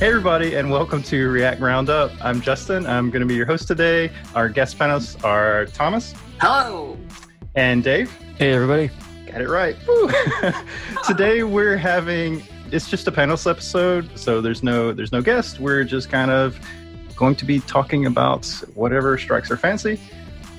Hey, everybody, and welcome to React Roundup. I'm Justin. I'm going to be your host today. Our guest panelists are Thomas. Hello. And Dave. Hey, everybody. Got it right. today we're having it's just a panelist episode, so there's no there's no guest. We're just kind of going to be talking about whatever strikes our fancy.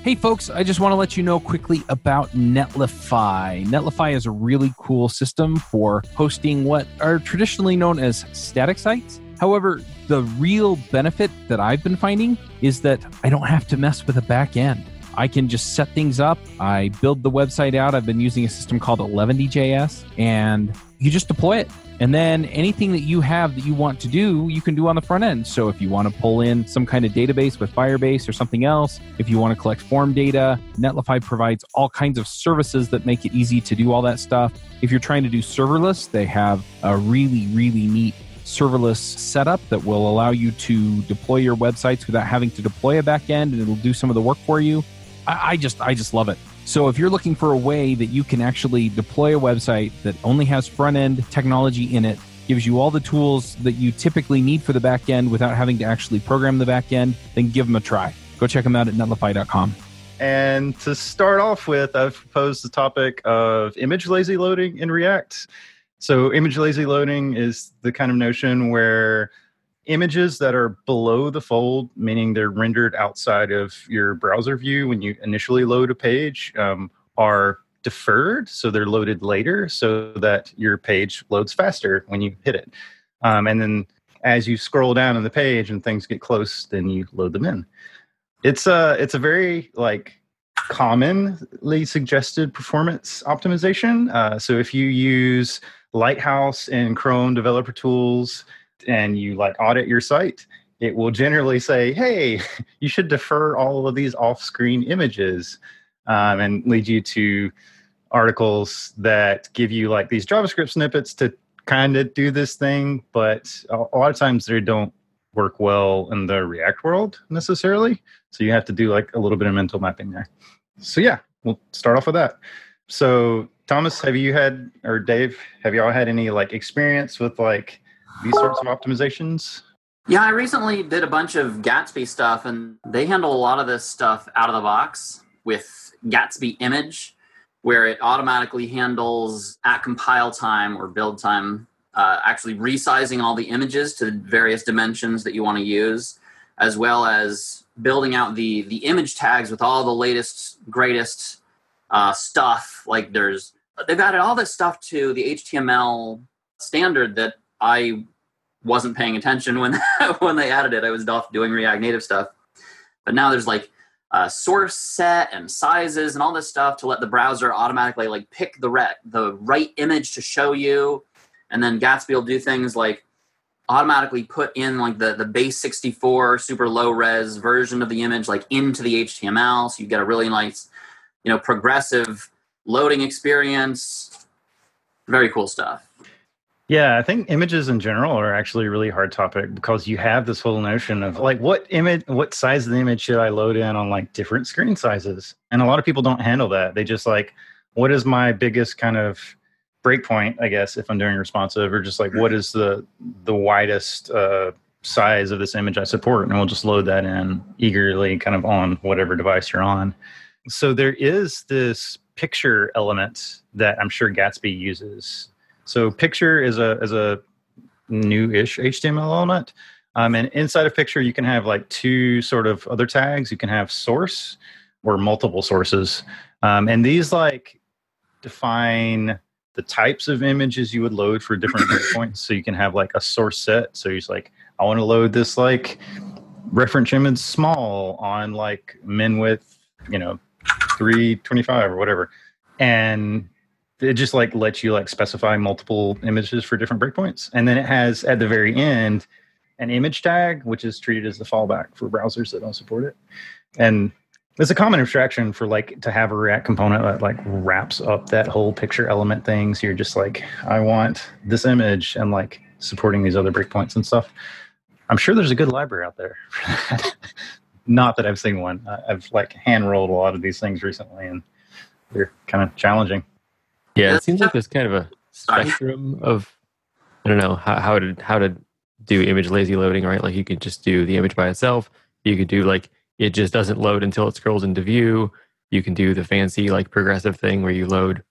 Hey, folks, I just want to let you know quickly about Netlify. Netlify is a really cool system for hosting what are traditionally known as static sites. However, the real benefit that I've been finding is that I don't have to mess with a back end. I can just set things up. I build the website out. I've been using a system called 11DJS, and you just deploy it. And then anything that you have that you want to do, you can do on the front end. So if you want to pull in some kind of database with Firebase or something else, if you want to collect form data, Netlify provides all kinds of services that make it easy to do all that stuff. If you're trying to do serverless, they have a really, really neat serverless setup that will allow you to deploy your websites without having to deploy a backend and it'll do some of the work for you. I, I just I just love it. So if you're looking for a way that you can actually deploy a website that only has front end technology in it, gives you all the tools that you typically need for the back end without having to actually program the back end, then give them a try. Go check them out at netlify.com. And to start off with, I've proposed the topic of image lazy loading in React. So, image lazy loading is the kind of notion where images that are below the fold, meaning they're rendered outside of your browser view when you initially load a page, um, are deferred. So they're loaded later so that your page loads faster when you hit it. Um, and then as you scroll down on the page and things get close, then you load them in. It's a, it's a very like commonly suggested performance optimization. Uh, so if you use Lighthouse and Chrome developer tools, and you like audit your site, it will generally say, hey, you should defer all of these off screen images um, and lead you to articles that give you like these JavaScript snippets to kind of do this thing. But a, lot of times they don't work well in the React world necessarily. So you have to do like a little bit of mental mapping there. So yeah, we'll start off with that. So Thomas, have you had or Dave, have y'all had any like experience with like these sorts of optimizations? Yeah, I recently did a bunch of Gatsby stuff, and they handle a lot of this stuff out of the box with Gatsby image, where it automatically handles at compile time or build time, uh, actually resizing all the images to the various dimensions that you want to use, as well as building out the the image tags with all the latest, greatest uh, stuff. Like there's they've added all this stuff to the HTML standard that I wasn't paying attention when when they added it. I was off doing React Native stuff, but now there's like a source set and sizes and all this stuff to let the browser automatically like pick the rec the right image to show you, and then Gatsby will do things like automatically put in like the the base 64 super low res version of the image like into the HTML, so you get a really nice you know progressive loading experience. Very cool stuff. Yeah, I think images in general are actually a really hard topic because you have this whole notion of like what image what size of the image should I load in on like different screen sizes? And a lot of people don't handle that. They just like what is my biggest kind of breakpoint, I guess, if I'm doing responsive, or just like what is the the widest uh, size of this image I support, and we'll just load that in eagerly, kind of on whatever device you're on. So there is this picture element that I'm sure Gatsby uses so picture is a is a new-ish HTML element. Um, and inside of picture, you can have like two sort of other tags. You can have source or multiple sources. Um, and these like define the types of images you would load for different points. So you can have like a source set. So you're like, I want to load this like reference image small on like min width, you know, 325 or whatever. And it just like lets you like specify multiple images for different breakpoints. And then it has at the very end an image tag which is treated as the fallback for browsers that don't support it. And it's a common abstraction for like to have a react component that like wraps up that whole picture element thing. So you're just like i want this image and like supporting these other breakpoints and stuff. I'm sure there's a good library out there not that i've seen one i've like hand rolled a lot of these things recently and they're kind of challenging yeah, it seems like there's kind of a spectrum of I don't know how, how to how to do image lazy loading, right? Like you could just do the image by itself. You could do like it just doesn't load until it scrolls into view. You can do the fancy like progressive thing where you load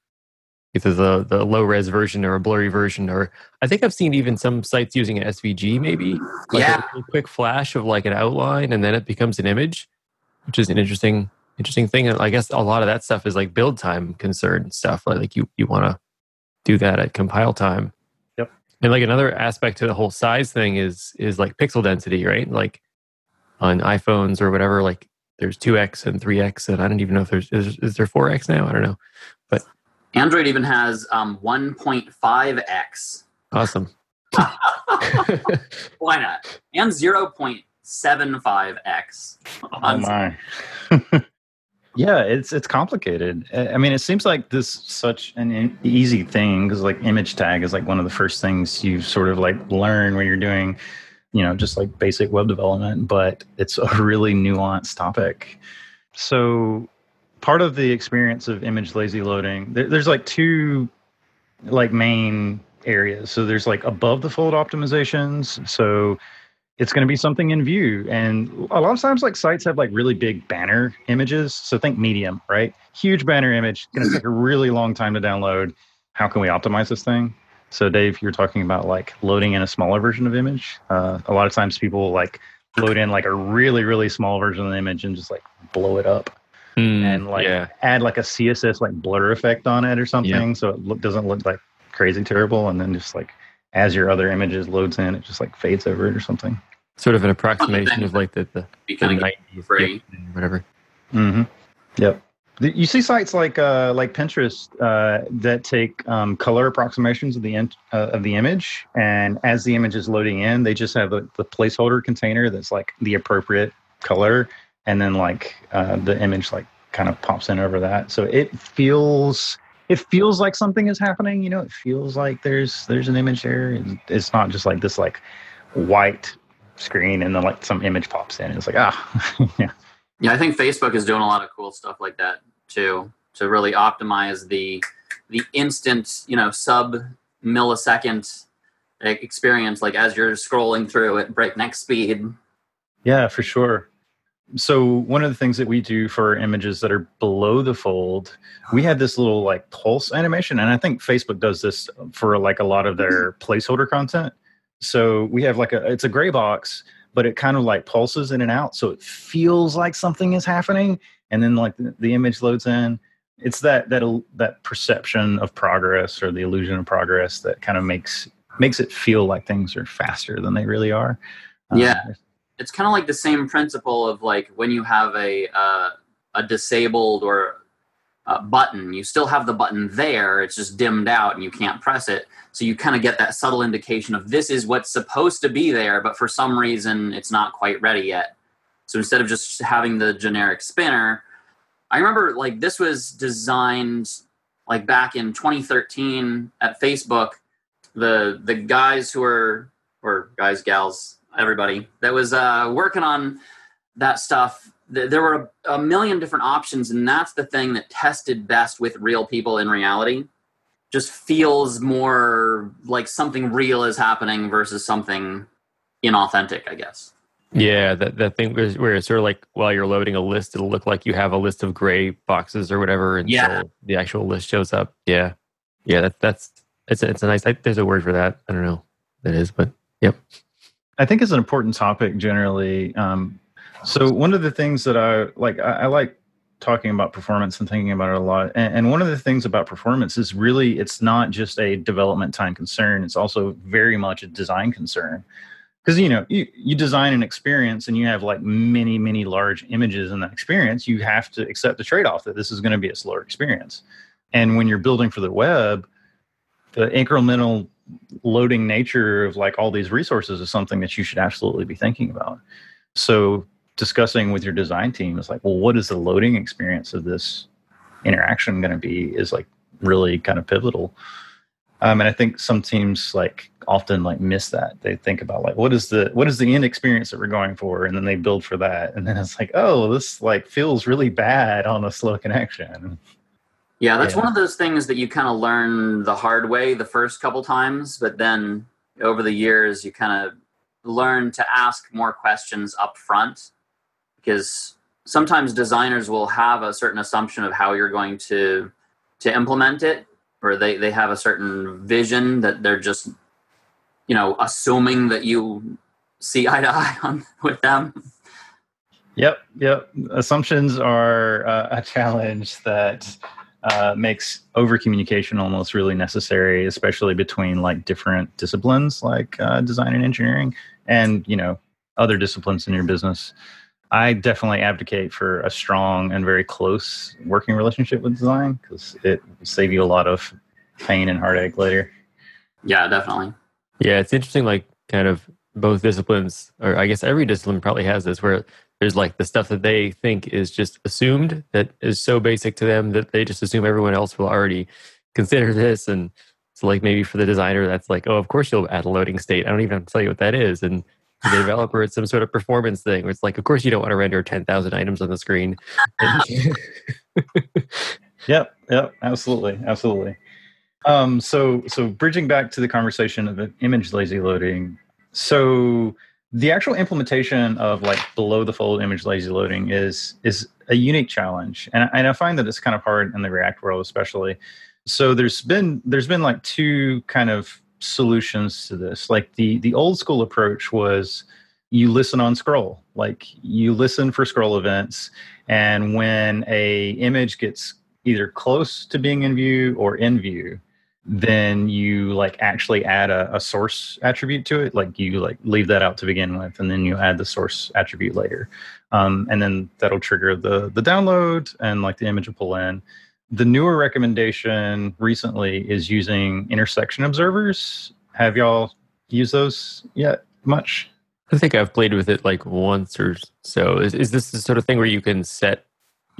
either the, the low res version or a blurry version, or I think I've seen even some sites using an SVG maybe. Like Yeah. a quick flash of like an outline and then it becomes an image, which is an interesting interesting thing. And I guess a lot of that stuff is like build time concern stuff. Like, like you you want to do that at compile time. Yep. And like another aspect to the whole size thing is is like pixel density, right? Like on iPhones or whatever, like there's 2x and 3x, and I don't even know if there's is, is there 4x now? I don't know. Android even has um, 1.5x. Awesome. Why not? And 0.75x. Oh my. yeah, it's it's complicated. I I mean, it seems like this such an in- easy thing because like image tag is like one of the first things you sort of like learn when you're doing, you know, just like basic web development. But it's a really nuanced topic. So part of the experience of image lazy loading, there, there's like two like main areas. So there's like above the fold optimizations. So it's going to be something in view. And a lot of times like sites have like really big banner images. So think medium right? Huge banner image going to take a really long time to download. How can we optimize this thing? So dave you're talking about like loading in a smaller version of image. Uh, a lot of times people like load in like a really really small version of the image and just like blow it up and like yeah, add like a css like blur effect on it or something so it look, doesn't look like crazy terrible and then just like as your other images loads in it just like fades over it or something sort of an approximation of like the the, the Becoming 90s, whatever. Mm-hmm. Yep. You see sites like uh, like Pinterest uh, that take um, color approximations of the in, uh, of the image, and as the image is loading in, they just have the, the placeholder container that's like the appropriate color, and then like uh, the image like kind of pops in over that. So it feels it feels like something is happening. You know, it feels like there's there's an image there. It's- It's not just like this like white screen and then like some image pops in. It's like ah, yeah. Yeah, I think Facebook is doing a lot of cool stuff like that too to really optimize the the instant, you know, sub millisecond experience like as you're scrolling through at breakneck speed. Yeah, for sure. So one of the things that we do for images that are below the fold, we have this little like pulse animation, and I think Facebook does this for like a lot of their placeholder content. So we have like a it's a gray box, but it kind of like pulses in and out, so it feels like something is happening, and then like the, the image loads in. It's that that that perception of progress or the illusion of progress that kind of makes makes it feel like things are faster than they really are. Yeah. Um, It's kind of like the same principle of like when you have a uh, a disabled or a button, you still have the button there. It's just dimmed out and you can't press it. So you kind of get that subtle indication of this is what's supposed to be there, but for some reason it's not quite ready yet. So instead of just having the generic spinner, I remember like this was designed like back in 2013 at Facebook. The the guys who were or guys gals everybody that was uh, working on that stuff. There were a, a million different options, and that's the thing that tested best with real people in reality. Just feels more like something real is happening versus something inauthentic, I guess. Yeah, that that thing where, it's sort of like while you're loading a list, it'll look like you have a list of gray boxes or whatever until Yeah. the actual list shows up. Yeah, yeah, that, that's it's a, it's a nice. I, there's a word for that. I don't know what that is, but yep. I think it's an important topic generally. Um, so one of the things that I like, I, I like talking about performance and thinking about it a lot. And, and one of the things about performance is really it's not just a development time concern; it's also very much a design concern. Because you know, you, you design an experience and you have like many, many large images in that experience. You have to accept the trade-off that this is going to be a slower experience. And when you're building for the web, the incremental loading nature of like all these resources is something that you should absolutely be thinking about. So discussing with your design team is like, well, what is the loading experience of this interaction going to be is like really kind of pivotal. Um, and I think some teams like often like miss that. They think about like what is the what is the end experience that we're going for, and then they build for that, and then it's like, oh, this like feels really bad on a slow connection. Yeah, that's Yeah. one of those things that you kind of learn the hard way the first couple times, but then over the years you kind of learn to ask more questions up front because sometimes designers will have a certain assumption of how you're going to to implement it or they, they have a certain vision that they're just you know assuming that you see eye to eye on with them Yep, yep. Assumptions are uh, a challenge that uh, makes over communication almost really necessary, especially between like different disciplines like uh, design and engineering, and you know other disciplines in your business. I definitely advocate for a strong and very close working relationship with design because it will save you a lot of pain and heartache later. Yeah, definitely. Yeah, it's interesting. Like, kind of both disciplines, or I guess every discipline probably has this, where there's like the stuff that they think is just assumed that is so basic to them that they just assume everyone else will already consider this. And so, like, maybe for the designer, that's like, oh, of course you'll add a loading state. I don't even tell you what that is. And the developer, it's some sort of performance thing where it's like, of course you don't want to render 10,000 items on the screen. yep, yep, absolutely, absolutely. Um, so, so bridging back to the conversation of image lazy loading. So, the actual implementation of like below the fold image lazy loading is is a unique challenge, and, and I find that it's kind of hard in the React world, especially. So, there's been there's been like two kind of solutions to this. Like the the old school approach was you listen on scroll, like you listen for scroll events, and when a image gets either close to being in view or in view, then you like actually add a, a, source attribute to it. Like you like leave that out to begin with and then you add the source attribute later. Um, and then that'll trigger the the download and like the image will pull in. The newer recommendation recently is using intersection observers. Have y'all used those yet much? I think i've played with it like once or so. Is, is this the sort of thing where you can set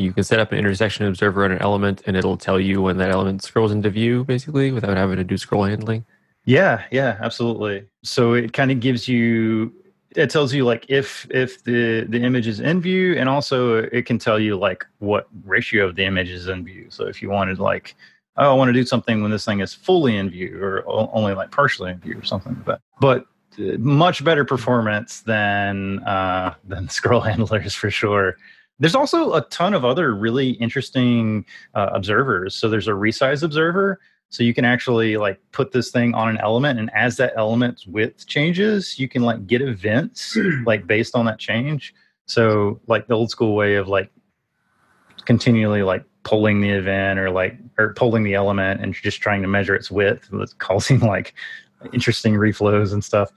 you can set up an intersection observer on an element and it'll tell you when that element scrolls into view basically without having to do scroll handling. Yeah yeah absolutely. So it kind of gives you it tells you like if if the the image is in view and also it can tell you like what ratio of the image is in view. So if you wanted like oh i want to do something when this thing is fully in view or only like partially in view or something like that. But uh, much better performance than uh than scroll handlers for sure there's also a ton of other really interesting uh, observers. So there's a resize observer. So you can actually like put this thing on an element, and as that element's width changes, you can like get events like based on that change. So like the old school way of like continually like pulling the event or like or pulling the element and just trying to measure its width, that's causing like interesting reflows and stuff.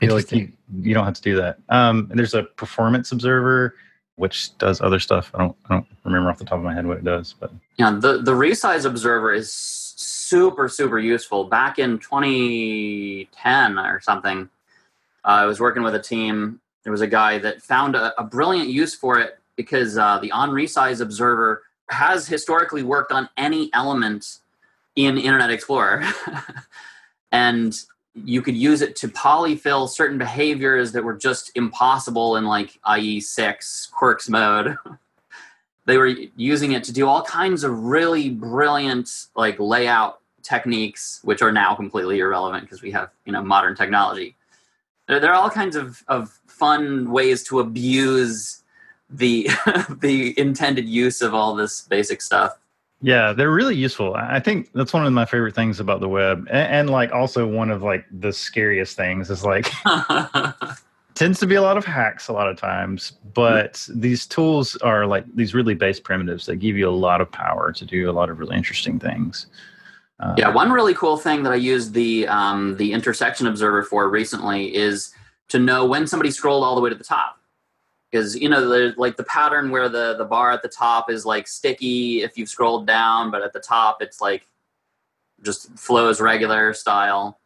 You like you, you don't have to do that. Um, there's a performance observer which does other stuff. I don't I don't remember off the top of my head what it does, but yeah, the the resize observer is super super useful. Back in 2010 or something, uh, I was working with a team. There was a guy that found a, a brilliant use for it because uh, the on resize observer has historically worked on any element in Internet Explorer. and you could use it to polyfill certain behaviors that were just impossible in like IE6 quirks mode. they were using it to do all kinds of really brilliant like layout techniques, which are now completely irrelevant because we have you know modern technology. There, there are all kinds of, of fun ways to abuse the the intended use of all this basic stuff. Yeah, they're really useful. I think that's one of my favorite things about the web, and, and like also one of like the scariest things is like tends to be a lot of hacks a lot of times, but these tools are like these really base primitives that give you a lot of power to do a lot of really interesting things. Uh, yeah, one really cool thing that I used the um, the intersection observer for recently is to know when somebody scrolled all the way to the top because you know the like the pattern where the the bar at the top is like sticky if you've scrolled down but at the top it's like just flows regular style.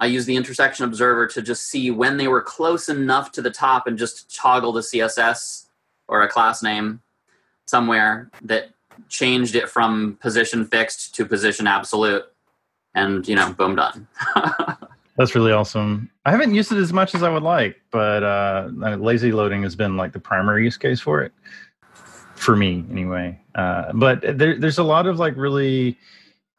I use the intersection observer to just see when they were close enough to the top and just toggle the css or a class name somewhere that changed it from position fixed to position absolute. And you know boom done That's really awesome. I haven't used it as much as I would like, but uh, lazy loading has been like the primary use case for it, for me anyway. Uh, but there, there's a lot of like really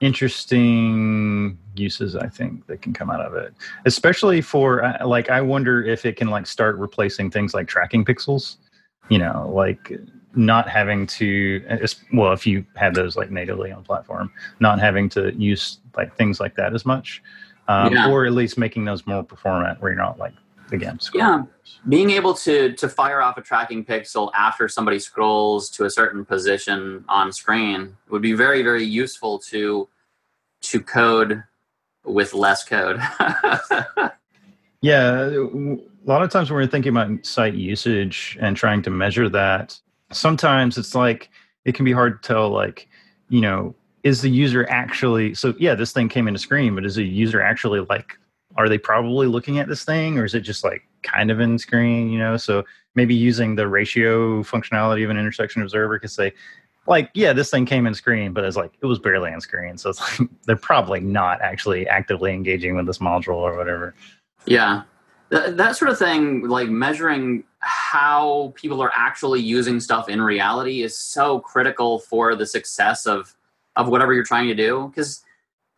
interesting uses I think that can come out of it, especially for uh, like I wonder if it can like start replacing things like tracking pixels. You know, like not having to well if you had those like natively on platform not having to use like things like that as much um, yeah. or at least making those more performant where you're not like again yeah. Being able to to fire off a tracking pixel after somebody scrolls to a certain position on screen would be very very useful to to code with less code. Yeah a lot of times when we're thinking about site usage and trying to measure that sometimes it's like it can be hard to tell like you know is the user actually so yeah this thing came into screen but is the user actually like are they probably looking at this thing or is it just like kind of in screen you know? So maybe using the ratio functionality of an intersection observer could say like yeah this thing came in screen but it's like it was barely in screen so it's like they're probably not actually actively engaging with this module or whatever. Yeah. That, that sort of thing like measuring how people are actually using stuff in reality is so critical for the success of of whatever you're trying to do. Because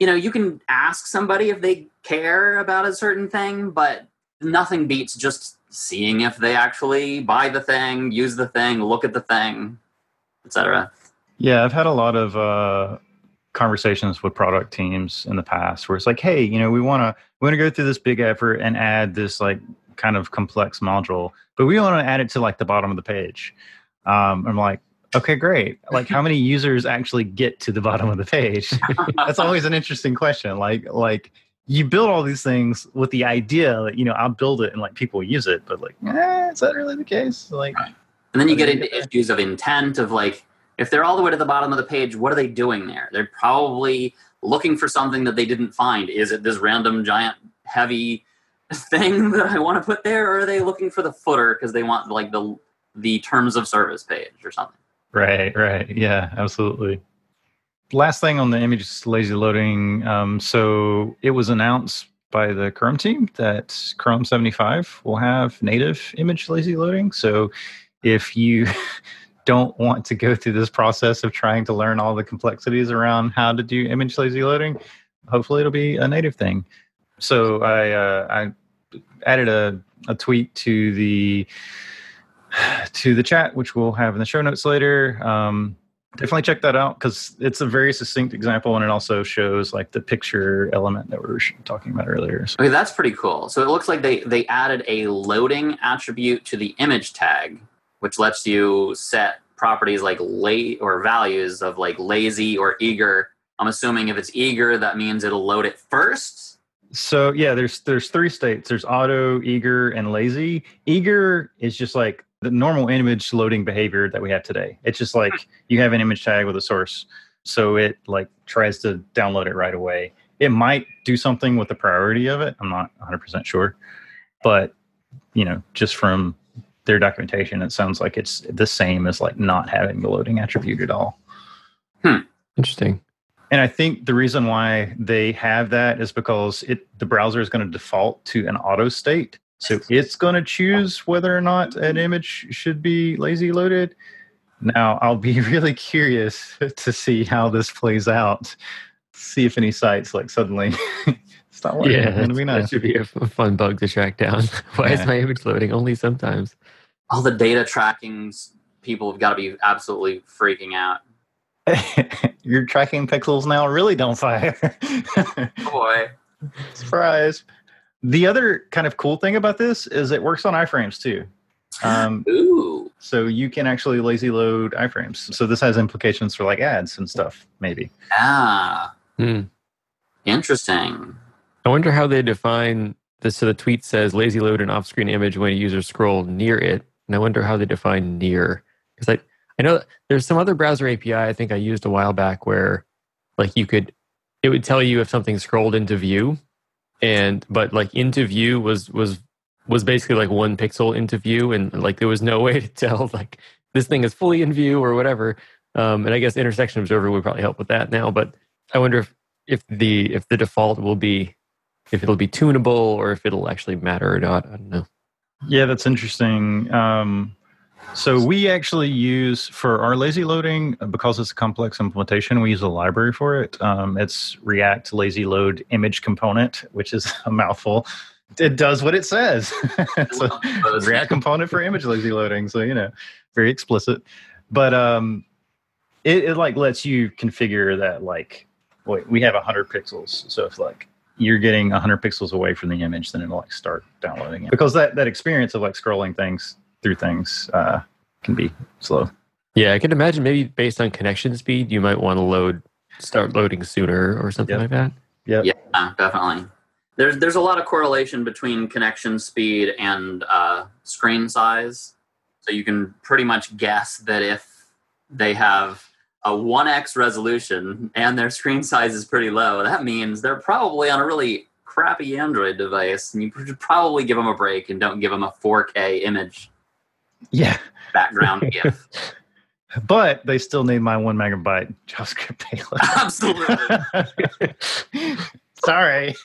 you know you can ask somebody if they care about a certain thing but nothing beats just seeing if they actually buy the thing use the thing look at the thing etc yeah i've had a lot of uh conversations with product teams in the past where it's like hey you know we want to we want to go through this big effort and add this like kind of complex module but we want to add it to like the bottom of the page. Um, i'm like okay great like how many users actually get to the bottom of the page that's always an interesting question like like you build all these things with the idea that you know i'll build it and like people use it but like eh, is that really the case like and then you get into issues of intent of like if they're all the way to the bottom of the page, what are they doing there? They're probably looking for something that they didn't find. Is it this random giant heavy thing that I want to put there, or are they looking for the footer because they want like the the terms of service page or something? Right, right, yeah, absolutely. Last thing on the image lazy loading. Um, so it was announced by the Chrome team that Chrome 75 will have native image lazy loading. So if you don't want to go through this process of trying to learn all the complexities around how to do image lazy loading, hopefully it'll be a native thing. So I uh, I added a, a tweet to the to the chat, which we'll have in the show notes later. Um, definitely check that out because it's a very succinct example and it also shows like the picture element that we were talking about earlier so. okay that's pretty cool so it looks like they they added a loading attribute to the image tag which lets you set properties like late or values of like lazy or eager. I'm assuming if it's eager, that means it'll load it first. So yeah, there's there's three states. There's auto, eager, and lazy. Eager is just like the normal image loading behavior that we have today. It's just like you have an image tag with a source, so it like tries to download it right away. It might do something with the priority of it. I'm not 100% sure, but you know, just from their documentation, it sounds like it's the same as like not having the loading attribute at all. Hmm. Interesting. And I think the reason why they have that is because it the browser is going to default to an auto state. So it's going to choose whether or not an image should be lazy loaded. Now, I'll be really curious to see how this plays out. See if any sites like suddenly stop working. Yeah, that, be nice. that should be a fun bug to track down. Why yeah. is my image loading only sometimes? all the data trackings people have got to be absolutely freaking out. Your tracking pixels now really don't fire. oh boy. Surprise. The other kind of cool thing about this is it works on iframes too. Um, Ooh. So you can actually lazy load iframes. So this has implications for like ads and stuff, maybe. Ah. Hmm. Interesting. I wonder how they define this. So the tweet says lazy load an off screen image when a user scroll near it. And I wonder how they define near. Because I, know there's some other browser API I think I used a while back where like you could it would tell you if something scrolled into view and but like into view was was was basically like one pixel into view and like there was no way to tell like this thing is fully in view or whatever. Um, and i guess intersection observer would probably help with that now but i wonder if if the if the default will be if it'll be tunable or if it'll actually matter or not. I don't know. Yeah, that's interesting. Um, So we actually use for our lazy loading uh, because it's a complex implementation. We use a library for it. Um, it's React Lazy Load Image Component, which is a mouthful. It does what it says. it's a React component for image lazy loading. So you know, very explicit. But um, it, it like lets you configure that like wait, we have 100 pixels. So if like you're getting 100 pixels away from the image, then it'll like start downloading it. Because that, that experience of like scrolling things through things uh, can be slow. Yeah, I can imagine maybe based on connection speed, you might want to load, start loading sooner or something Yep. like that. Yep. Yeah, definitely. There's there's a lot of correlation between connection speed and uh, screen size. So you can pretty much guess that if they have a 1x resolution and their screen size is pretty low, that means they're probably on a really crappy Android device, and you should probably give them a break and don't give them a 4K image Yeah. background GIF. But they still need my one megabyte JavaScript payload. Absolutely. Sorry.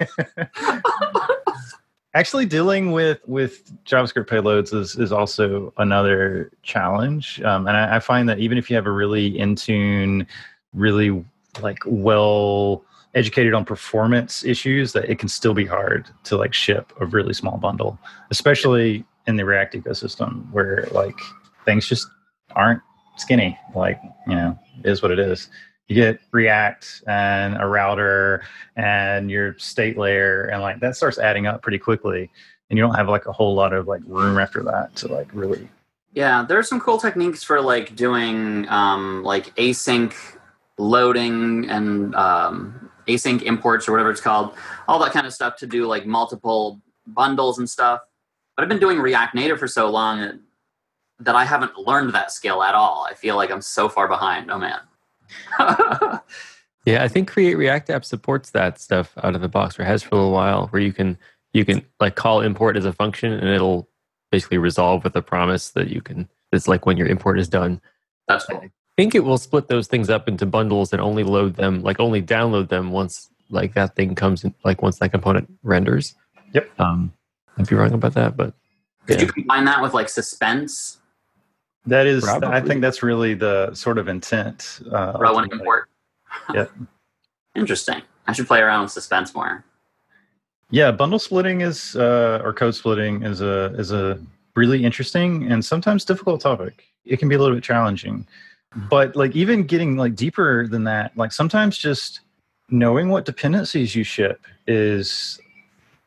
Actually, dealing with with JavaScript payloads is is also another challenge, um, and I, I find that even if you have a really in tune, really like well educated on performance issues, that it can still be hard to like ship a really small bundle, especially in the React ecosystem where like things just aren't skinny. Like you know, is what it is you get React and a router and your state layer, and like that starts adding up pretty quickly. And you don't have like a whole lot of like room after that to like really. Yeah, there are some cool techniques for like doing um, like async loading and um, async imports or whatever it's called, all that kind of stuff to do like multiple bundles and stuff. But I've been doing React Native for so long that- that I haven't learned that skill at all. I feel like I'm so far behind. Oh man. Yeah, I think Create React App supports that stuff out of the box, or has for a little while, where you can you can like call import as a function, and it'll basically resolve with a promise that you can. It's like when your import is done. That's cool. I think it will split those things up into bundles and only load them, like only download them once like that thing comes in, like once that component renders. Yep. Um, I'd be wrong about that, but Could Yeah. you combine that with like suspense, That is, I think that's really the sort of intent. Uh, row and ultimately. import? Yep. Interesting. I should play around with suspense more. Yeah, bundle splitting is uh, or code splitting is a is a really interesting and sometimes difficult topic. It can be a little bit challenging, but like even getting like deeper than that, like sometimes just knowing what dependencies you ship is,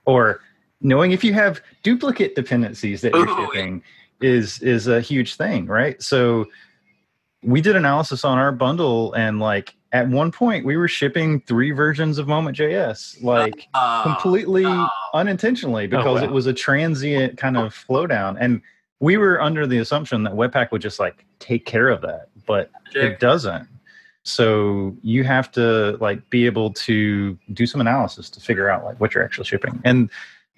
or knowing if you have duplicate dependencies that you're Ooh. shipping is is a huge thing, right? So we did analysis on our bundle and like at one point we were shipping three versions of moment.js like Uh, completely no. unintentionally because wow. it was a transient kind of flow down and we were under the assumption that webpack would just like take care of that but it doesn't so you have to like be able to do some analysis to figure out like what you're actually shipping and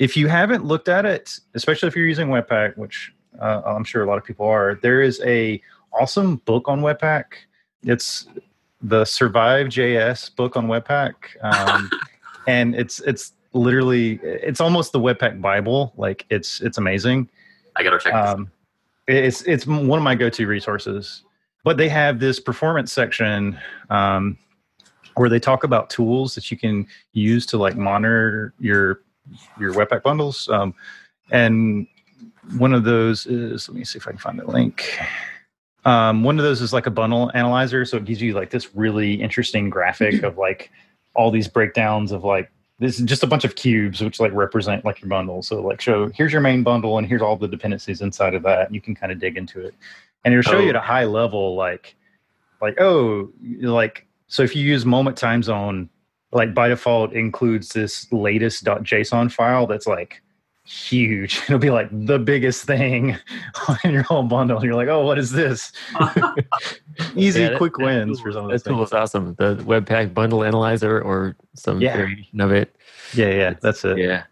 if you haven't looked at it especially if you're using webpack which uh, i'm sure a lot of people are there is a awesome book on webpack. It's the SurviveJS book on webpack um, and it's it's literally it's almost the webpack bible. Like it's it's amazing. I gotta check this. um, it's it's one of my go-to resources. But they have this performance section um, where they talk about tools that you can use to like monitor your your webpack bundles. Um, and one of those is let me see if i can find the link. Um, one of those is like a bundle analyzer. So it gives you like this really interesting graphic of like all these breakdowns of like this is just a bunch of cubes which like represent like your bundle. So like show here's your main bundle and here's all the dependencies inside of that. You can kind of dig into it. And it'll show you at a Oh. high level like like oh like so if you use moment time zone like by default includes this latest json file that's like huge it'll be like the biggest thing on your whole bundle and you're like oh what is this easy Yeah, that- quick that wins tool- for some of That those tool things is awesome. The Webpack bundle analyzer or some Yeah. variation of it. yeah yeah that's it Yeah.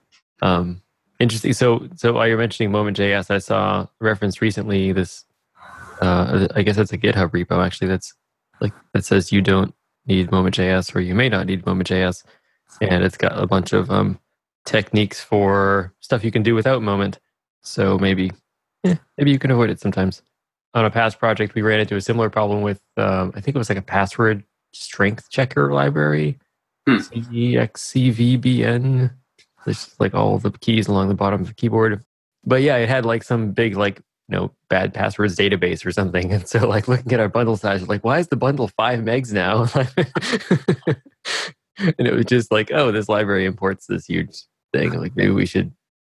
Um, interesting. So, so while you're mentioning Moment.js, I saw reference recently this. Uh, I guess that's a GitHub repo actually. That's like that says you don't need Moment.js or you may not need Moment.js, and it's got a bunch of um, techniques for stuff you can do without Moment. So maybe, eh, maybe you can avoid it sometimes. on a past project, we ran into a similar problem with, um, I think it was like a password strength checker library, Hmm. zxcvbn. There's like all the keys along the bottom of the keyboard. But yeah, it had like some big, like, you know, bad passwords database or something. And so, like, looking at our bundle size, like, why is the bundle five megs now? and it was just like, oh, this library imports this huge thing. Like, maybe we should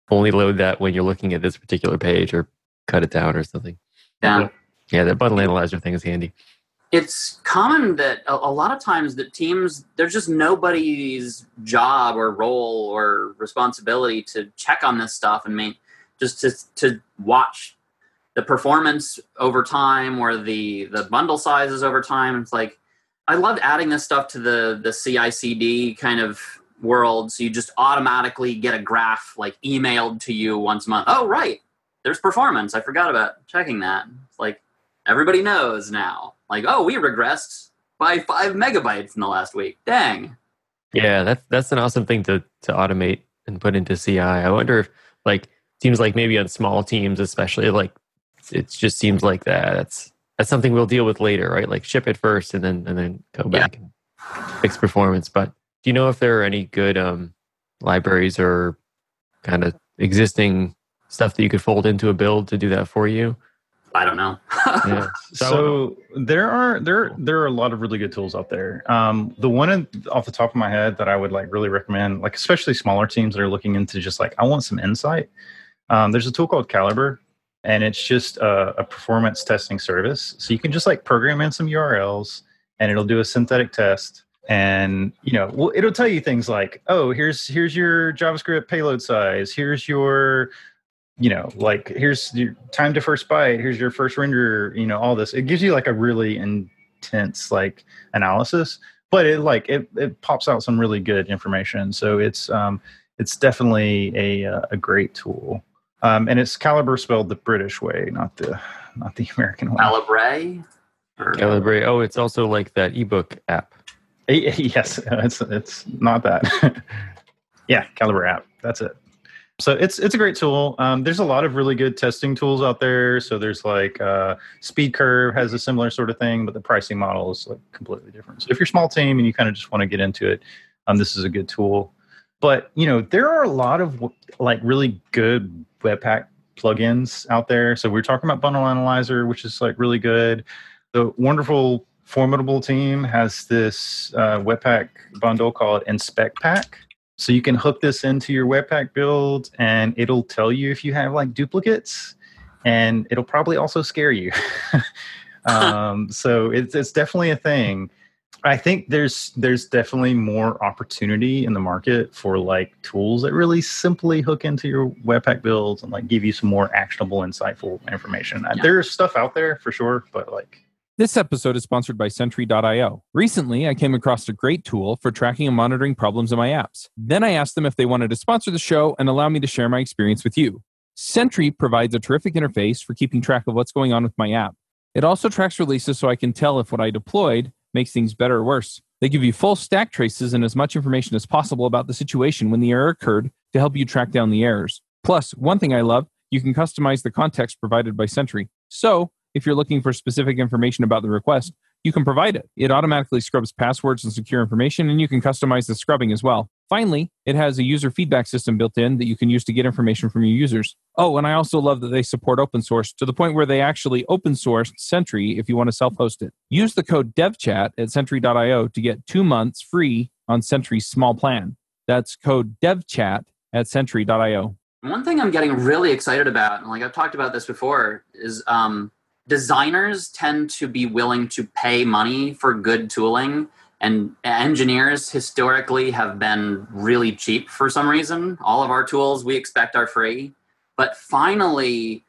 only load that when you're looking at this particular page or cut it down or something. Yeah. Yeah, that bundle analyzer thing is handy. It's common that a, a lot of times that teams there's just nobody's job or role or responsibility to check on this stuff and just to to watch the performance over time or the the bundle sizes over time. It's like I love adding this stuff to the the CI/CD kind of world, so you just automatically get a graph like emailed to you once a month. Oh, right, there's performance. I forgot about checking that. It's like everybody knows now. Like, oh, we regressed by five megabytes in the last week. Dang. Yeah, that's that's an awesome thing to to automate and put into CI. I wonder if like seems like maybe on small teams, especially like it just seems like that. That's that's something we'll deal with later, right? Like ship it first and then and then go back and fix performance. But do you know if there are any good um, libraries or kind of existing stuff that you could fold into a build to do that for you? I don't know. Yeah. So there are there there are a lot of really good tools out there. Um, the one in, off the top of my head that I would like really recommend, like especially smaller teams that are looking into just like I want some insight. Um, there's a tool called Calibre, and it's just a, a performance testing service. So you can just like program in some URLs, and it'll do a synthetic test. And you know, it'll tell you things like, oh, here's here's your JavaScript payload size. Here's your you know, like here's your time to first byte, here's your first render, you know, all this. It gives you like a really intense like analysis, but it like it, it pops out some really good information. So it's um it's definitely a uh, a great tool. Um, and it's Calibre spelled the British way, not the not the American way. Calibre? Or- Calibrate. Oh, it's also like that ebook app. Yes, it's it's not that. yeah, Calibre app. That's it. So it's it's a great tool. Um, there's a lot of really good testing tools out there. So there's like uh, SpeedCurve has a similar sort of thing, but the pricing model is like completely different. So if you're a small team and you kind of just want to get into it, um, this is a good tool. But you know there are a lot of like really good Webpack plugins out there. So we're talking about Bundle Analyzer, which is like really good. The wonderful Formidable team has this uh, Webpack bundle called inspectpack. So you can hook this into your Webpack build and it'll tell you if you have like duplicates and it'll probably also scare you. um, so it's, it's definitely a thing. I think there's there's definitely more opportunity in the market for like tools that really simply hook into your Webpack builds and like give you some more actionable, insightful information. Uh, Yeah. There's stuff out there for sure, but like This episode is sponsored by Sentry.io. Recently, I came across a great tool for tracking and monitoring problems in my apps. Then I asked them if they wanted to sponsor the show and allow me to share my experience with you. Sentry provides a terrific interface for keeping track of what's going on with my app. It also tracks releases so I can tell if what I deployed makes things better or worse. They give you full stack traces and as much information as possible about the situation when the error occurred to help you track down the errors. Plus, one thing I love, you can customize the context provided by Sentry. So, if you're looking for specific information about the request, you can provide it. It automatically scrubs passwords and secure information, and you can customize the scrubbing as well. Finally, it has a user feedback system built in that you can use to get information from your users. Oh, and I also love that they support open source to the point where they actually open sourced Sentry if you want to self host it. Use the code devchat at sentry.io to get two months free on Sentry's small plan. That's code devchat at sentry.io. One thing I'm getting really excited about, and like I've talked about this before, is um, designers tend to be willing to pay money for good tooling, and engineers historically have been really cheap for some reason. All of our tools we expect are free, but finally,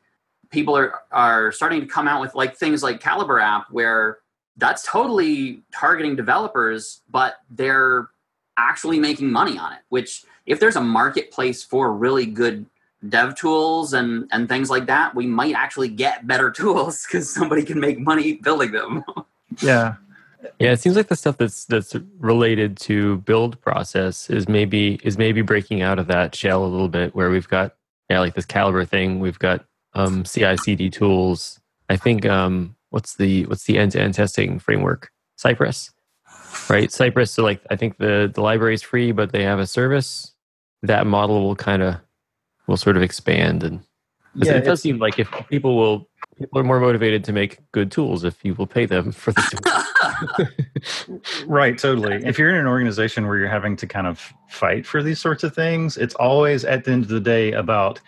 people are are starting to come out with like things like Calibre app, where that's totally targeting developers, but they're actually making money on it. Which, if there's a marketplace for really good dev tools and and things like that, we might actually get better tools because somebody can make money building them. yeah, Yeah, it seems like the stuff that's that's related to build process is maybe is maybe breaking out of that shell a little bit, where we've got yeah, like this Calibre thing, we've got um, CI/CD tools, I think um, what's the what's the end to end testing framework? Cypress, right? Cypress. So like I think the the library is free, but they have a service. That model will kind of will sort of expand, and Yeah, it does seem like if people will people are more motivated to make good tools if you will pay them for the tools. Right, totally. If you're in an organization where you're having to kind of fight for these sorts of things, it's always at the end of the day about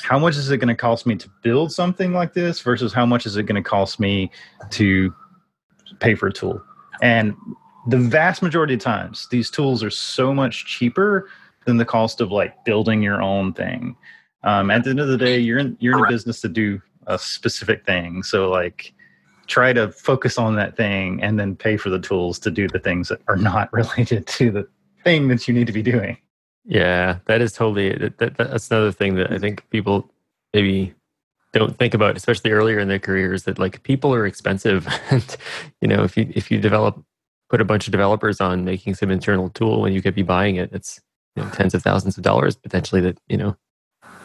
how much is it going to cost me to build something like this versus how much is it going to cost me to pay for a tool. And the vast majority of times, these tools are so much cheaper than the cost of like building your own thing. Um, at the end of the day, you're in you're in a business to do a specific thing. So like try to focus on that thing and then pay for the tools to do the things that are not related to the thing that you need to be doing. Yeah, that is totally that, that, that's another thing that I think people maybe don't think about, especially earlier in their careers. That like people are expensive, and you know if you if you develop put a bunch of developers on making some internal tool when you could be buying it, it's you know, tens of thousands of dollars potentially that you know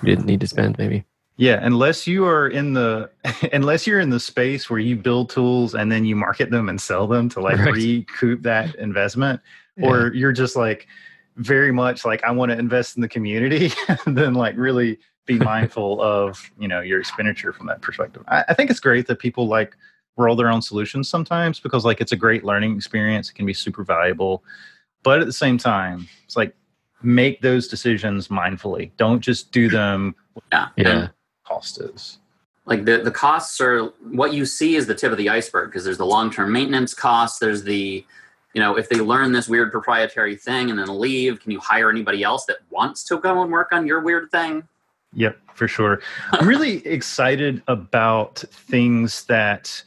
you didn't need to spend maybe. Yeah, unless you are in the unless you're in the space where you build tools and then you market them and sell them to like Right. recoup that investment, or you're just like very much like I want to invest in the community, then like really be mindful of you know your expenditure from that perspective. I, I think it's great that people like roll their own solutions sometimes because like it's a great learning experience. It can be super valuable, but at the same time, it's like make those decisions mindfully. Don't just do them yeah. yeah, And, cost is. like the the costs are what you see is the tip of the iceberg because there's the long term maintenance costs. There's the you know if they learn this weird proprietary thing and then leave, can you hire anybody else that wants to go and work on your weird thing? Yep, for sure. I'm really excited about things that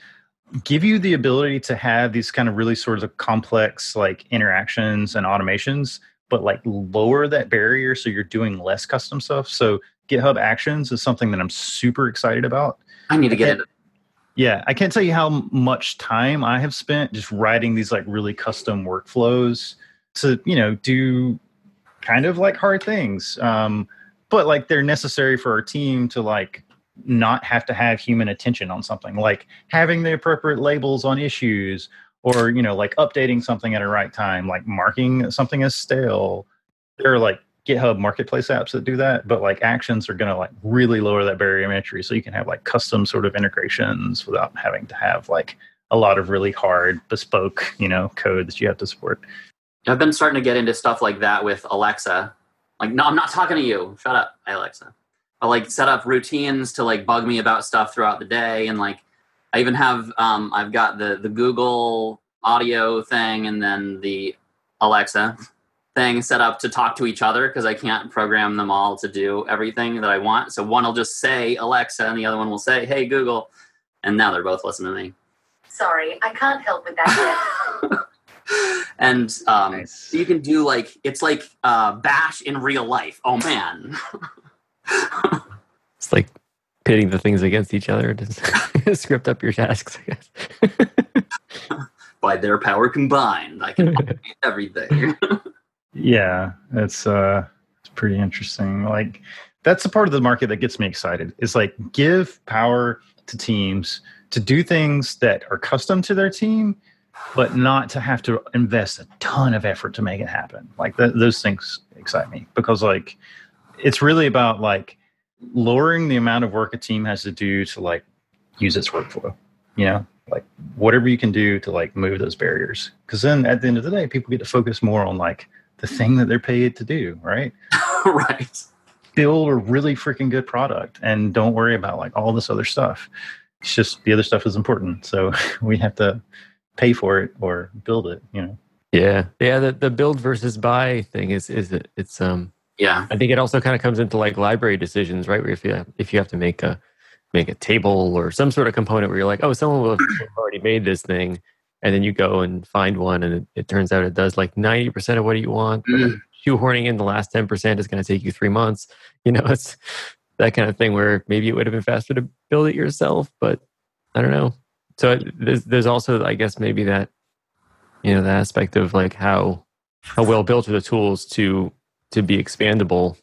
give you the ability to have these kind of really sort of complex like interactions and automations, but like lower that barrier so you're doing less custom stuff. So GitHub Actions is something that I'm super excited about. I need to get into Yeah, I can't tell you how much time I have spent just writing these like really custom workflows to, you know, do kind of like hard things. Um, but like they're necessary for our team to like not have to have human attention on something, like having the appropriate labels on issues or, you know, like updating something at a right time, like marking something as stale. There are like GitHub marketplace apps that do that, but like actions are going to like really lower that barrier of entry. So you can have like custom sort of integrations without having to have like a lot of really hard bespoke, you know, code that you have to support. I've been starting to get into stuff like that with Alexa. Like, no, I'm not talking to you. Shut up, Alexa. I like set up routines to like bug me about stuff throughout the day, and like I even have um, I've got the the Google audio thing and then the Alexa thing set up to talk to each other because I can't program them all to do everything that I want. So one will just say Alexa, and the other one will say, "Hey Google," and now they're both listening to me. Sorry, I can't help with that and um, Nice. you can do like it's like uh, bash in real life oh man it's like pitting the things against each other to script up your tasks. I guess. by their power combined i can automate everything Yeah, it's uh it's pretty interesting. Like that's the part of the market that gets me excited. Is like give power to teams to do things that are custom to their team, but not to have to invest a ton of effort to make it happen. Like th- those things excite me because like it's really about like lowering the amount of work a team has to do to like use its workflow. You know, like whatever you can do to like move those barriers. Because then at the end of the day, people get to focus more on like the thing that they're paid to do, right? right Build a really freaking good product and don't worry about like all this other stuff. It's just the other stuff is important. So we have to pay for it or build it, you know. Yeah, yeah. The the build versus buy thing is is it, it's um. Yeah I think it also kind of comes into like library decisions, right? Where if you have, if you have to make a make a table or some sort of component where you're like, oh, someone will have already made this thing, and then you go and find one, and it, it turns out it does like ninety percent of what you want. like, mm. shoehorning in the last ten percent is going to take you three months. You know, it's that kind of thing where maybe it would have been faster to build it yourself, but I don't know. So it- there's there's also I guess maybe that you know the aspect of like how how well built are the tools to to be expandable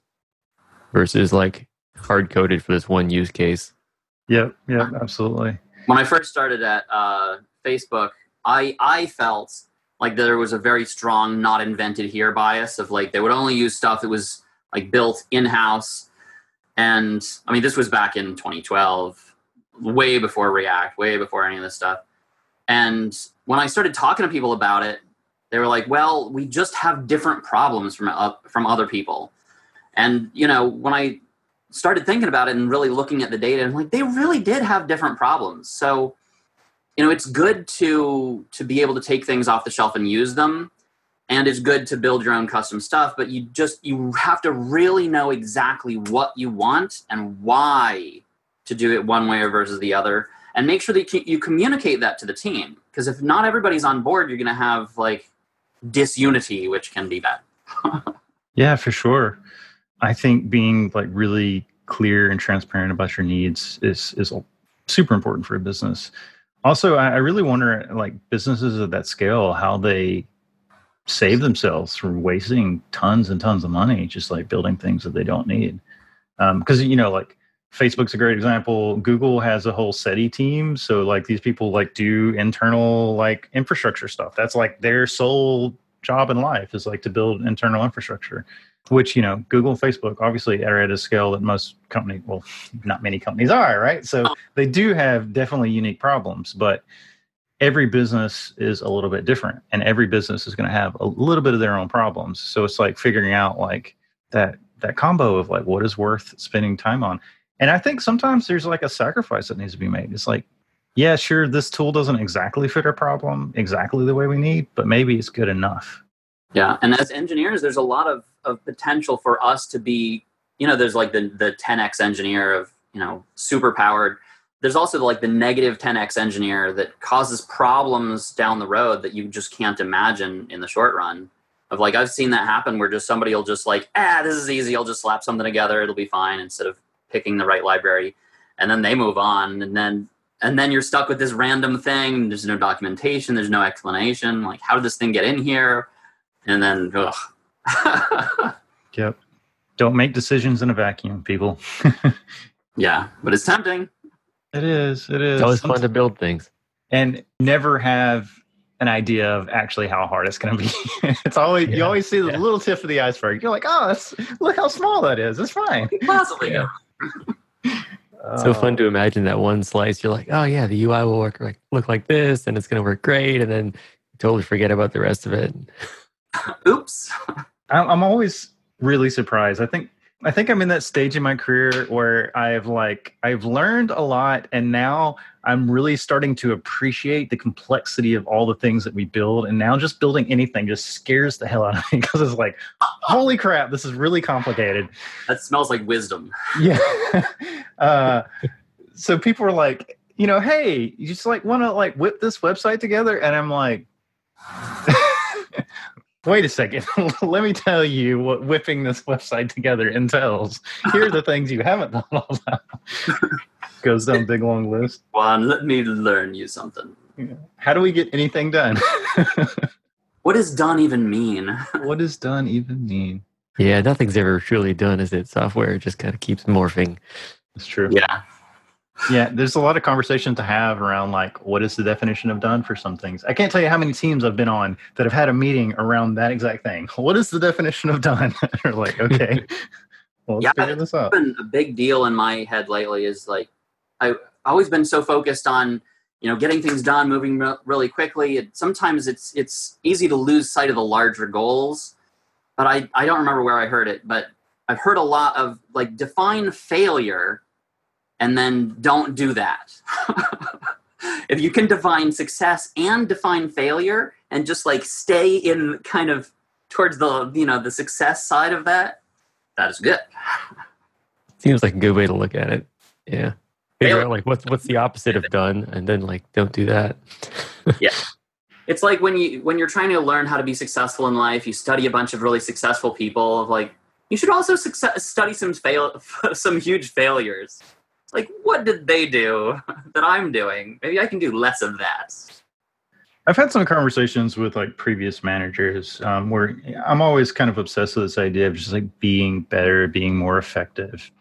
versus like hard coded for this one use case. Yep, yep, absolutely. when I first started at uh, Facebook, I I felt like there was a very strong not invented here bias of like they would only use stuff that was like built in house. And I mean, this was back in 2012, way before React, way before any of this stuff. And when I started talking to people about it, they were like, "Well, we just have different problems from uh, from other people." And you know, when I started thinking about it and really looking at the data, and like they really did have different problems. So, you know, it's good to to be able to take things off the shelf and use them, and it's good to build your own custom stuff. But you just you have to really know exactly what you want and why to do it one way versus the other, and make sure that you communicate that to the team. Because if not everybody's on board, you're going to have like disunity, which can be bad. yeah, for sure. I think being like really clear and transparent about your needs is is super important for a business. Also, I, really wonder like businesses at that scale how they save themselves from wasting tons and tons of money just like building things that they don't need. Because um, you know, like Facebook's a great example. Google has a whole SETI team, so like these people like do internal like infrastructure stuff. That's like their sole job in life is like to build internal infrastructure which you know google and facebook obviously are at a scale that most companies well not many companies are right so they do have definitely unique problems but every business is a little bit different and every business is going to have a little bit of their own problems so it's like figuring out like that that combo of like what is worth spending time on and i think sometimes there's like a sacrifice that needs to be made it's like yeah sure this tool doesn't exactly fit our problem exactly the way we need but maybe it's good enough yeah, and as engineers, there's a lot of, of potential for us to be, you know, there's like the the 10x engineer of, you know, super powered. There's also like the negative 10x engineer that causes problems down the road that you just can't imagine in the short run. Of like I've seen that happen where just somebody will just like, ah, this is easy. I'll just slap something together. It'll be fine instead of picking the right library, and then they move on, and then and then you're stuck with this random thing. There's no documentation. There's no explanation. Like, how did this thing get in here? and then ugh. yep don't make decisions in a vacuum people yeah but it's tempting it is it is it's always fun to build things and never have an idea of actually how hard it's going to be. it's always yeah. you always see the yeah. little tip of the iceberg. You're like, oh, that's, look how small that is. It's fine. Possibly. Yeah. So fun to imagine that one slice. You're like, oh yeah, the UI will work like look like this, and it's going to work great, and then you totally forget about the rest of it. Oops. I'm always really surprised. I think I think I'm in that stage in my career where I've like I've learned a lot and now I'm really starting to appreciate the complexity of all the things that we build and now just building anything just scares the hell out of me because it's like holy crap this is really complicated. That smells like wisdom. Yeah. uh, so people are like, you know, hey, you just like want to like whip this website together and I'm like wait a second. Let me tell you what whipping this website together entails. Here are the things you haven't thought about. Goes down big long list. Juan, let me learn you something. How do we get anything done? what does done even mean? what does done even mean? Yeah, nothing's ever truly done, is it? Software just kind of keeps morphing. It's true. Yeah yeah, there's a lot of conversation to have around like what is the definition of done for some things. I can't tell you how many teams I've been on that have had a meeting around that exact thing. What is the definition of done? Or like, okay, well, let's yeah, figure this out. Been a big deal in my head lately is like I've always been so focused on you know getting things done, moving re- really quickly. It, sometimes it's it's easy to lose sight of the larger goals. But I I don't remember where I heard it, but I've heard a lot of like define failure and then don't do that. if you can define success and define failure and just like stay in kind of towards the you know the success side of that, that is good. Seems like a good way to look at it. Yeah. Figure out like what's what's the opposite of done and then like don't do that. yeah. It's like when you when you're trying to learn how to be successful in life, you study a bunch of really successful people of like you should also success, study some fail some huge failures like, what did they do that I'm doing? Maybe I can do less of that. I've had some conversations with like previous managers um, where I'm always kind of obsessed with this idea of just like being better, being more effective.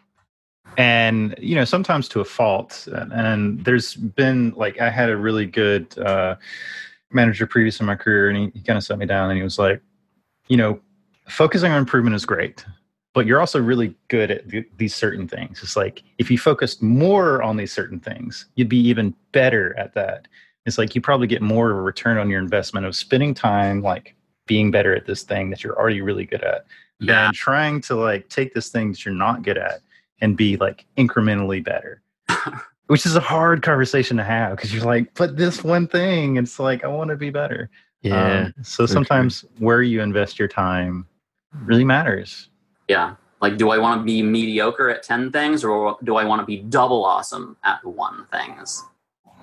and you know sometimes to a fault and, and there's been like i had a really good uh, manager previous in my career and he, he kind of set me down and he was like you know focusing on improvement is great but you're also really good at th- these certain things. It's like if you focused more on these certain things you'd be even better at that. It's like you probably get more of a return on your investment of spending time like being better at this thing that you're already really good at Yeah. than trying to like take this thing that you're not good at and be like incrementally better. Which is a hard conversation to have because you're like but this one thing it's like i want to be better. Yeah. Um, so sometimes where you invest your time really matters Yeah. Like, do I want to be mediocre at 10 things or do I want to be double awesome at one things?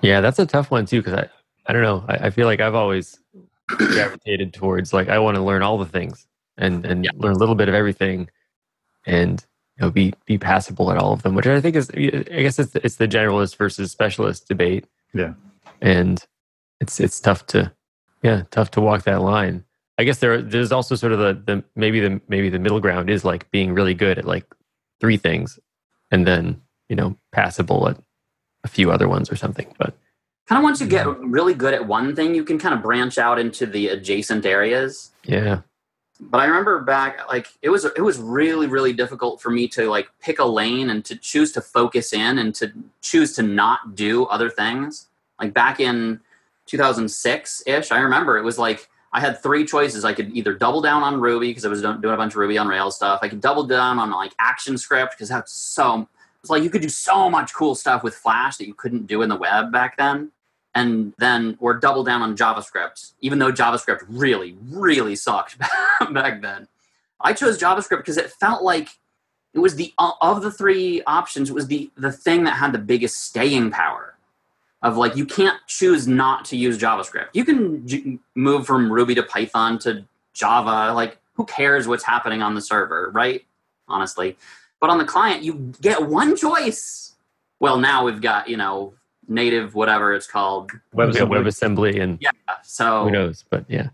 Yeah, that's a tough one too because I, I don't know. I, I feel like I've always gravitated towards like I want to learn all the things and and Yeah. learn a little bit of everything, and you know be be passable at all of them. Which I think is I guess it's it's the generalist versus specialist debate. Yeah. and it's it's tough to yeah tough to walk that line. I guess there there's also sort of the the maybe the maybe the middle ground is like being really good at like three things, and then you know passable at a few other ones or something. But Kind of once you get really good at one thing, you can kind of branch out into the adjacent areas. yeah, But I remember back, like it was it was really really difficult for me to like pick a lane and to choose to focus in and to choose to not do other things. Like back in 2006 ish, I remember it was like I had three choices. I could either double down on Ruby because I was doing a bunch of Ruby on Rails stuff. I could double down on like ActionScript because that's so. It's like you could do so much cool stuff with Flash that you couldn't do in the web back then. And then or double down on JavaScript, even though JavaScript really, really sucked back then. I chose JavaScript because it felt like it was the of the three options, it was the the thing that had the biggest staying power of like you can't choose not to use javascript. You can j- move from ruby to python to java like who cares what's happening on the server right? Honestly. But on the client you get one choice. Well now we've got you know native whatever it's called. Web we got assembly. WebAssembly and yeah so who knows? But yeah,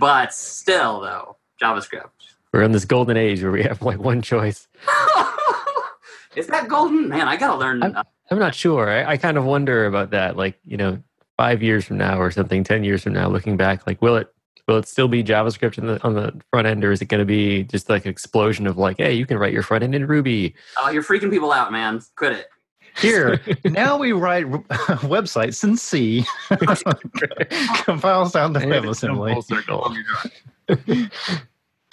but still though javascript. We're in this golden age where we have like one choice. is that golden? Man i gotta learn I'm- uh, I'm not sure. I, I kind of wonder about that. Like, you know, five years from now or something, ten years from now, looking back, like, will it will it still be JavaScript in the, on the front end, or is it going to be just like an explosion of like, hey, you can write your front end in Ruby? oh you're freaking people out man quit it Here, now we write websites in C. Compiles down to And it's WebAssembly. full circle.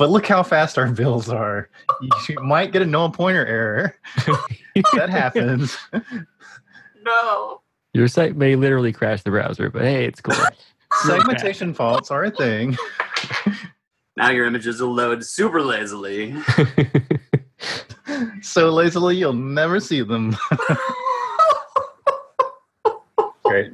But look how fast our bills are. You might get a null pointer error. That happens. no Your site may literally crash the browser, but hey, it's cool. Segmentation faults are a thing. now your images will load super lazily So lazily you'll never see them. Great.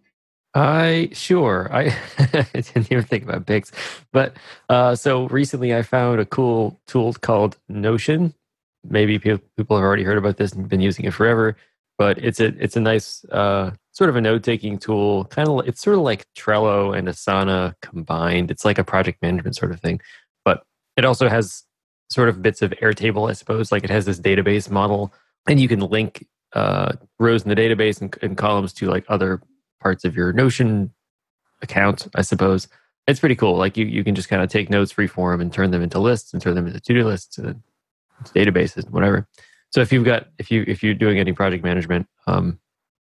I sure. I, didn't even think about picks, but uh, so recently I found a cool tool called Notion. Maybe people have already heard about this and been using it forever, but it's a it's a nice uh, sort of a note taking tool. Kind of it's sort of like Trello and Asana combined. It's like a project management sort of thing, but it also has sort of bits of Airtable, I suppose. Like it has this database model, and you can link uh, rows in the database and, and columns to like other parts of your Notion account, I suppose. It's pretty cool. Like you, you can just kind of take notes free form and turn them into lists and turn them into to-do lists. And databases, whatever. So if you've got if you if you're doing any project management, um,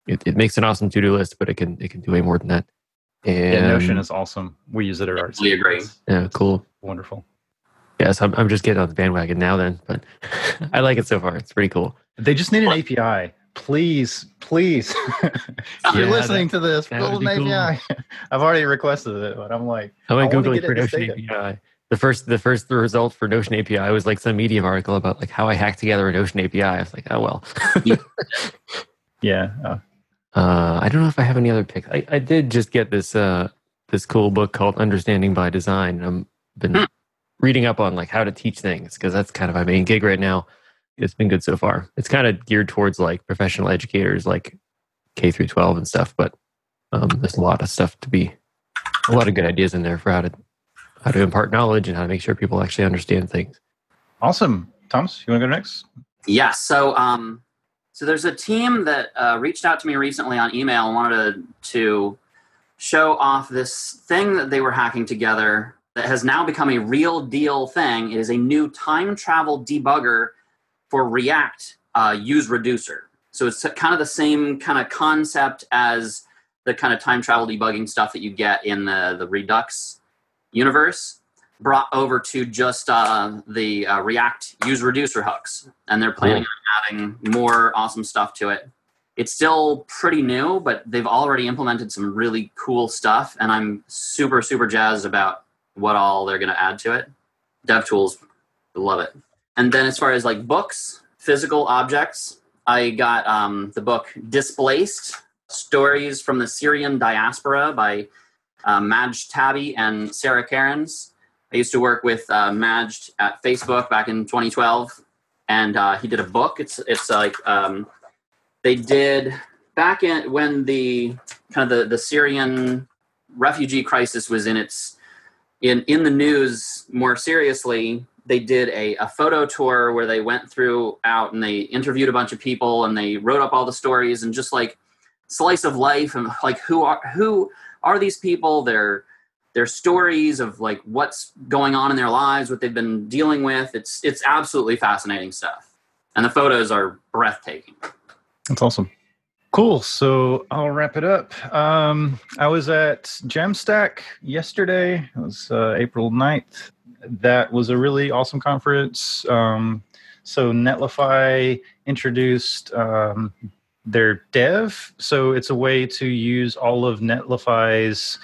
it, it makes an awesome to do list, but it can it can do way more than that. And Yeah, Notion is awesome. We use it at our Totally agree. yeah, cool. Wonderful. Yes, I'm I'm just getting on the bandwagon now. Then, but I like it so far. It's pretty cool. They just need an API. Please, please. if you're Yeah, listening to this, that build an be cool. API. I've already requested it, but I'm like, I went I wanna googling for Notion. API. The first the first result for Notion API was like some Medium article about like how I hacked together a Notion API. I was like, oh well. yeah. Uh, Uh, I don't know if I have any other picks. I, I did just get this uh, this cool book called Understanding by Design. I've been Hmm. reading up on like how to teach things because that's kind of my main gig right now. It's been good so far. It's kind of geared towards like professional educators, like K through twelve and stuff. But um, there's a lot of stuff to be, a lot of good ideas in there for how to how to impart knowledge and how to make sure people actually understand things. awesome. Thomas, you want to go next? Yeah. So, um, so there's a team that uh, reached out to me recently on email and wanted to, to show off this thing that they were hacking together that has now become a real deal thing. It is a new time travel debugger for React uh, use reducer. So it's kind of the same kind of concept as the kind of time travel debugging stuff that you get in the, the Redux universe brought over to just uh, the uh, React use reducer hooks, and they're planning on adding more awesome stuff to it. It's still pretty new, but they've already implemented some really cool stuff, and I'm super super jazzed about what all they're going to add to it. DevTools, love it. And then as far as like books, physical objects, I got um, the book Displaced: Stories from the Syrian Diaspora by uh, Majd Taby and Sarah Cairns. I used to work with uh, Majd at Facebook back in 2012, and uh, he did a book. It's it's like um, they did back in when the kind of the, the Syrian refugee crisis was in its in in the news more seriously. They did a, a photo tour where they went through out and they interviewed a bunch of people and they wrote up all the stories and just like slice of life and like who are who are these people? Their their stories of like what's going on in their lives, what they've been dealing with. It's it's absolutely fascinating stuff, and the photos are breathtaking. That's awesome. Cool. So I'll wrap it up. Um, I was at Jamstack yesterday. It was uh, April 9th. That was a really awesome conference. Um, so Netlify introduced um, their dev. So it's a way to use all of Netlify's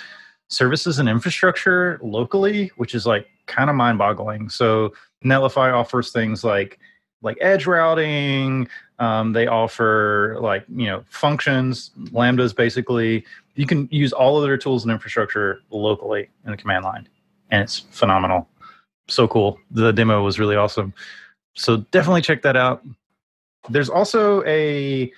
services and infrastructure locally, which is like kind of mind boggling. So Netlify offers things like like edge routing, um, they offer like you know functions, lambdas. Basically, you can use all of their tools and infrastructure locally in the command line, and it's phenomenal. So cool. The demo was really awesome. So definitely check that out. There's also a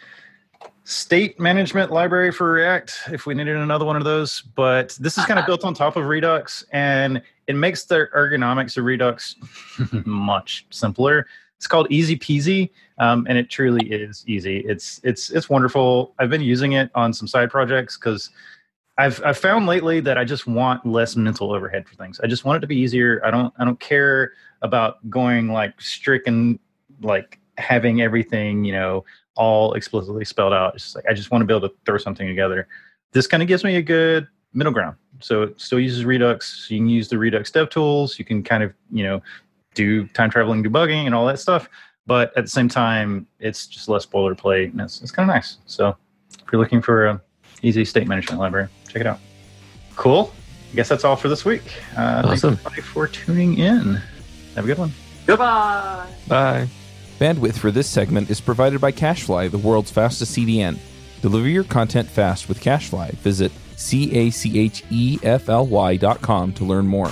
state management library for React if we needed another one of those. But this is kind of built on top of Redux, and it makes the ergonomics of Redux much simpler. It's called Easy Peasy, um, and it truly is easy. It's it's it's wonderful. I've been using it on some side projects because I've I've found lately that I just want less mental overhead for things. I just want it to be easier. I don't I don't care about going like stricken like having everything you know all explicitly spelled out. It's just like I just want to be able to throw something together. This kind of gives me a good middle ground. So it still uses Redux. You can use the Redux dev tools. You can kind of you know do time traveling debugging and all that stuff. But at the same time, it's just less boilerplate and it's, it's kind of nice. So if you're looking for a easy state management library, check it out. Cool. I guess that's all for this week. Uh, Thanks Awesome. everybody for tuning in. Have a good one. Goodbye. Bye. Bandwidth for this segment is provided by CacheFly, the world's fastest CDN. Deliver your content fast with CacheFly. Visit C A C H E F L Y dot com to learn more.